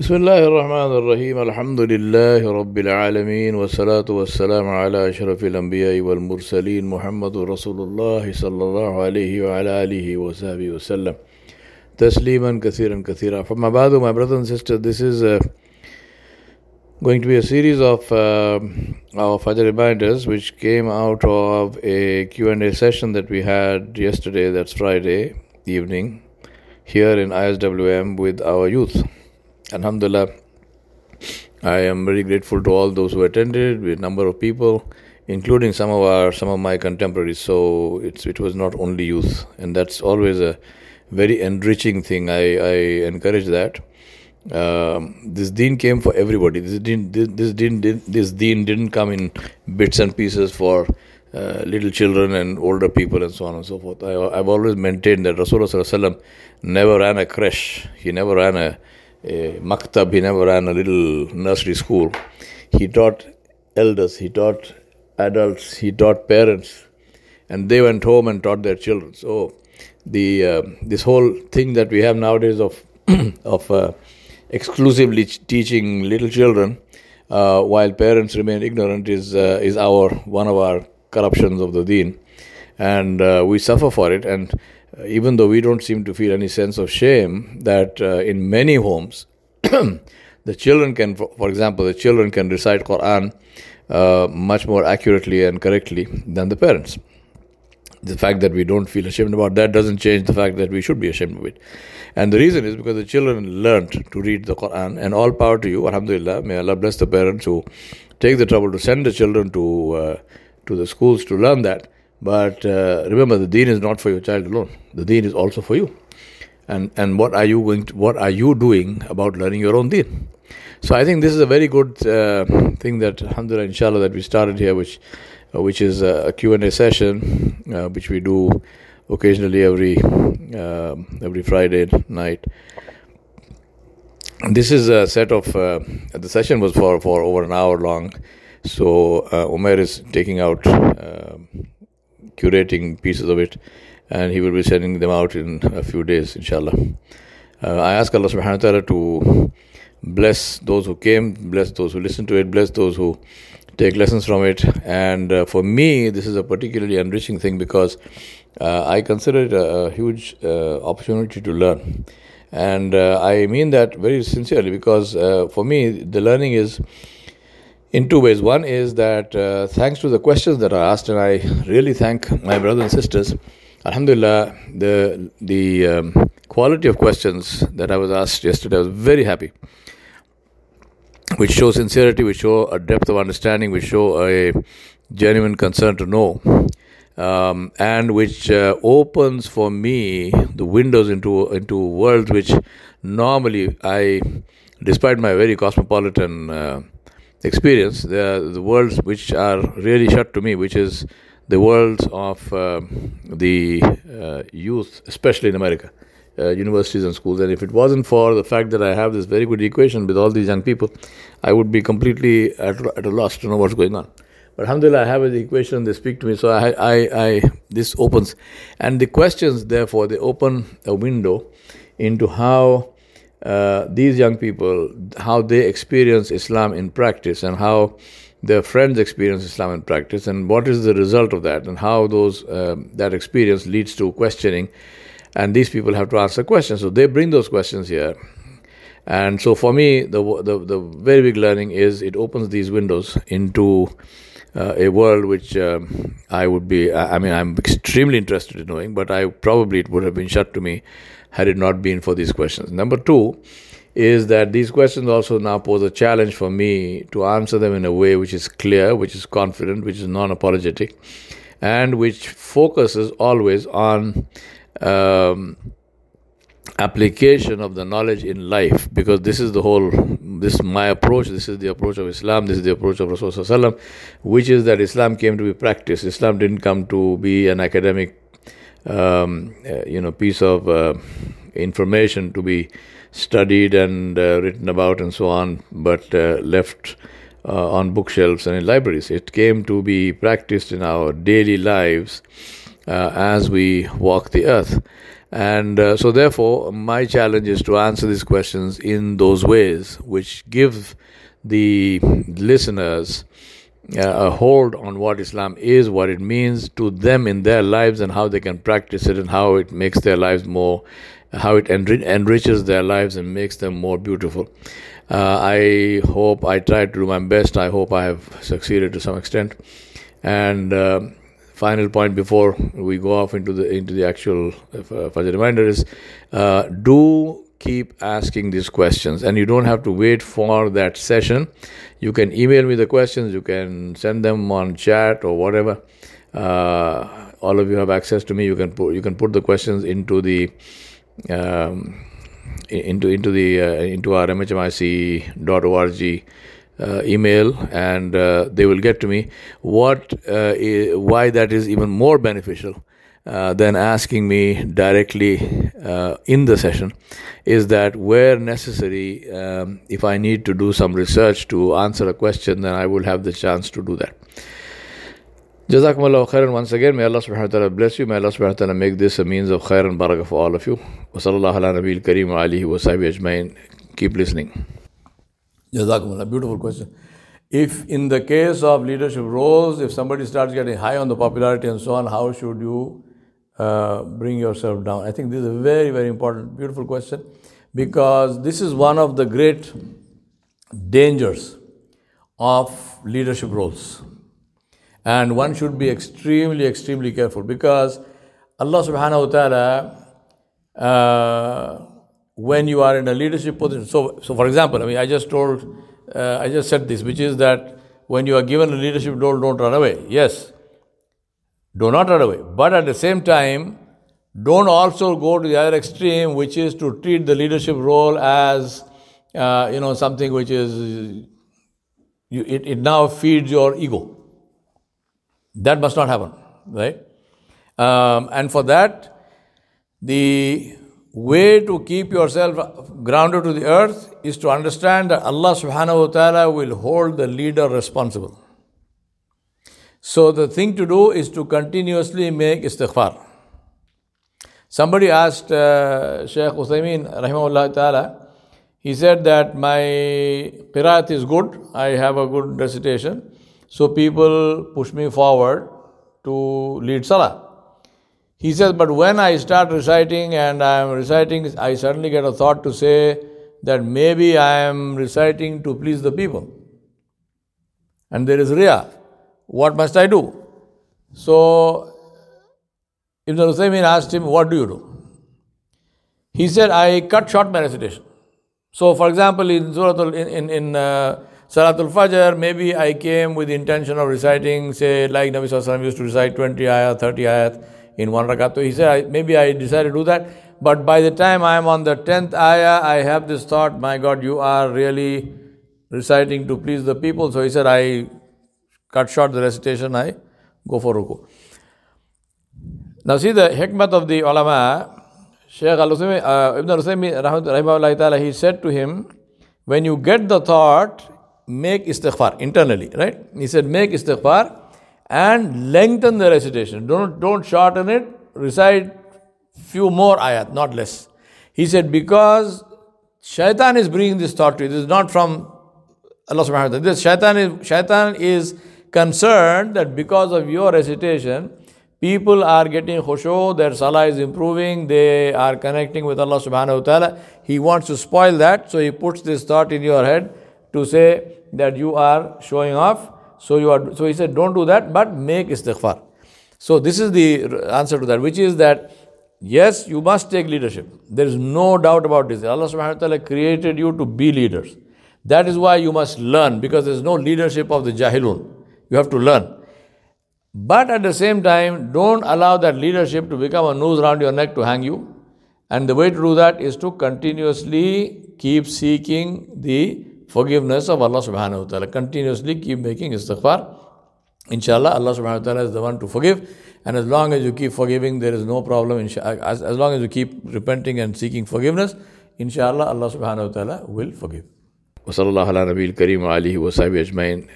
بسم الله الرحمن الرحيم الحمد لله رب العالمين والصلاة والسلام على أشرف الأنبياء والمرسلين محمد رسول الله صلى الله عليه وعلى آله وصحبه وسلم تسليما كثيرا كثيرا فما بعد my brothers and sisters this is uh, going to be a series of uh, our Fajr reminders which came out of a Q&A session that we had yesterday that's Friday evening here in ISWM with our youth Alhamdulillah, I am very grateful to all those who attended, with a number of people, including some of our some of my contemporaries. So it's it was not only youth, and that's always a very enriching thing. I, I encourage that. Um, this deen came for everybody. This deen, this, deen, this deen didn't come in bits and pieces for uh, little children and older people and so on and so forth. I, have always maintained that Rasulullah never ran a creche. He never ran a a maktab, he never ran a little nursery school. He taught elders, he taught adults, he taught parents, and they went home and taught their children. So the uh, this whole thing that we have nowadays of of uh, exclusively teaching little children uh, while parents remain ignorant is uh, is our one of our corruptions of the deen, and uh, we suffer for it and even though we don't seem to feel any sense of shame, that uh, in many homes, the children can, for example, the children can recite Quran uh, much more accurately and correctly than the parents. The fact that we don't feel ashamed about that doesn't change the fact that we should be ashamed of it. And the reason is because the children learned to read the Quran, and all power to you, Alhamdulillah. May Allah bless the parents who take the trouble to send the children to uh, to the schools to learn that. But uh, remember, the deen is not for your child alone. The deen is also for you. And and what are you going to, what are you doing about learning your own deen? So I think this is a very good uh, thing that, alhamdulillah, inshallah, that we started here, which uh, which is a Q&A session, uh, which we do occasionally every uh, every Friday night. This is a set of uh, the session was for for over an hour long, so Umair is taking out curating pieces of it, and he will be sending them out in a few days, inshallah. Uh, I ask Allah subhanahu wa ta'ala to bless those who came, bless those who listen to it, bless those who take lessons from it. And uh, for me, this is a particularly enriching thing because uh, I consider it a, a huge uh, opportunity to learn. And uh, I mean that very sincerely because uh, for me, the learning is in two ways. One is that uh, thanks to the questions that are asked, and I really thank my brothers and sisters. Alhamdulillah, the the um, quality of questions that I was asked yesterday, I was very happy. Which show sincerity, which show a depth of understanding, which show a genuine concern to know, um, and which uh, opens for me the windows into into worlds which normally I, despite my very cosmopolitan. Uh, experience the the worlds which are really shut to me, which is the worlds of uh, the uh, youth, especially in America, uh, universities and schools. And if it wasn't for the fact that I have this very good equation with all these young people, I would be completely at, at a loss to know what's going on. But alhamdulillah, I have the equation, they speak to me. So I, I, I, this opens. And the questions, therefore, they open a window into how uh, these young people, how they experience Islam in practice and how their friends experience Islam in practice and what is the result of that and how those uh, that experience leads to questioning. And these people have to answer questions. So they bring those questions here. And so for me, the, the, the very big learning is it opens these windows into uh, a world which um, I would be, I mean, I'm extremely interested in knowing, but I probably it would have been shut to me had it not been for these questions. Number two is that these questions also now pose a challenge for me to answer them in a way which is clear, which is confident, which is non apologetic, and which focuses always on. Um, application of the knowledge in life because this is the whole this is my approach this is the approach of islam this is the approach of rasulullah which is that islam came to be practiced islam didn't come to be an academic um, uh, you know piece of uh, information to be studied and uh, written about and so on, but left uh, on bookshelves and in libraries. It came to be practiced in our daily lives uh, as we walk the earth. And uh, so, therefore, my challenge is to answer these questions in those ways which give the listeners a hold on what Islam is, what it means to them in their lives, and how they can practice it, and how it makes their lives more, how it enri- enriches their lives and makes them more beautiful. Uh, I hope I tried to do my best. I hope I have succeeded to some extent. And uh, final point before we go off into the into the actual uh, Fajr reminder is uh, do keep asking these questions. And you don't have to wait for that session. You can email me the questions. You can send them on chat or whatever. Uh, all of you have access to me. You can put you can put the questions into the um, into into the uh, into our mhmic.org uh, email and uh, they will get to me. What uh, why that is even more beneficial uh, than asking me directly uh, in the session is that where necessary, um, if I need to do some research to answer a question, then I will have the chance to do that. Jazakumullah khairan once again. May Allah subhanahu wa ta'ala bless you. May Allah subhanahu wa ta'ala make this a means of khair and barakah for all of you. Wa sallallahu ala nabi al-kareem wa alihi wa ajmain. Keep listening. Jazakumullah. Beautiful question. If in the case of leadership roles, if somebody starts getting high on the popularity and so on, how should you uh, bring yourself down? I think this is a very, very important, beautiful question because this is one of the great dangers of leadership roles. And one should be extremely, extremely careful because Allah subhanahu wa ta'ala, uh, when you are in a leadership position, so, so for example, I mean, I just told, uh, I just said this, which is that when you are given a leadership role, don't run away. Yes, do not run away. But at the same time, don't also go to the other extreme, which is to treat the leadership role as, uh, you know, something which is, you, it, it now feeds your ego. That must not happen, right? Um, and for that, the way to keep yourself grounded to the earth is to understand that Allah subhanahu wa ta'ala will hold the leader responsible. So the thing to do is to continuously make istighfar. Somebody asked uh, Shaykh Uthaymeen, rahimahullah ta'ala, he said that my qiraat is good, I have a good recitation, so people push me forward to lead salah. He says, but when I start reciting and I am reciting, I suddenly get a thought to say that maybe I am reciting to please the people. And there is riyah. What must I do? So Ibn Uthaymeen asked him, What do you do? He said, I cut short my recitation. So, for example, in Surah in, in, in uh, Salatul Fajr, maybe I came with the intention of reciting, say, like Nabi Sallallahu used to recite 20 ayat, 30 ayat in one rakat. So he said, maybe I decided to do that. But by the time I am on the 10th ayah, I have this thought, my God, you are really reciting to please the people. So he said, I cut short the recitation, I go for ruku. Now see the hikmat of the ulama, Shaykh al-Usaymi, uh, Ibn al-Usaymi, he said to him, when you get the thought, make istighfar internally, right? He said, make istighfar and lengthen the recitation. Don't, don't shorten it, recite few more ayat, not less. He said, because shaitan is bringing this thought to you. This is not from Allah subhanahu wa ta'ala. This shaitan is, shaitan is concerned that because of your recitation, people are getting khushu, their salah is improving, they are connecting with Allah subhanahu wa ta'ala. He wants to spoil that, so he puts this thought in your head to say that you are showing off. So you are so he said, don't do that, but make istighfar. So this is the answer to that, which is that yes, you must take leadership. There is no doubt about this. Allah subhanahu wa ta'ala created you to be leaders. That is why you must learn, because there is no leadership of the jahilun You have to learn. But at the same time, don't allow that leadership to become a noose around your neck to hang you. And the way to do that is to continuously keep seeking the forgiveness of Allah subhanahu wa ta'ala. Continuously keep making istighfar. Inshallah, Allah subhanahu wa ta'ala is the one to forgive. And as long as you keep forgiving, there is no problem. As, as long as you keep repenting and seeking forgiveness, inshallah, Allah subhanahu wa ta'ala will forgive. وصلى الله على نبي الكريم وعليه وصحبه أجمعين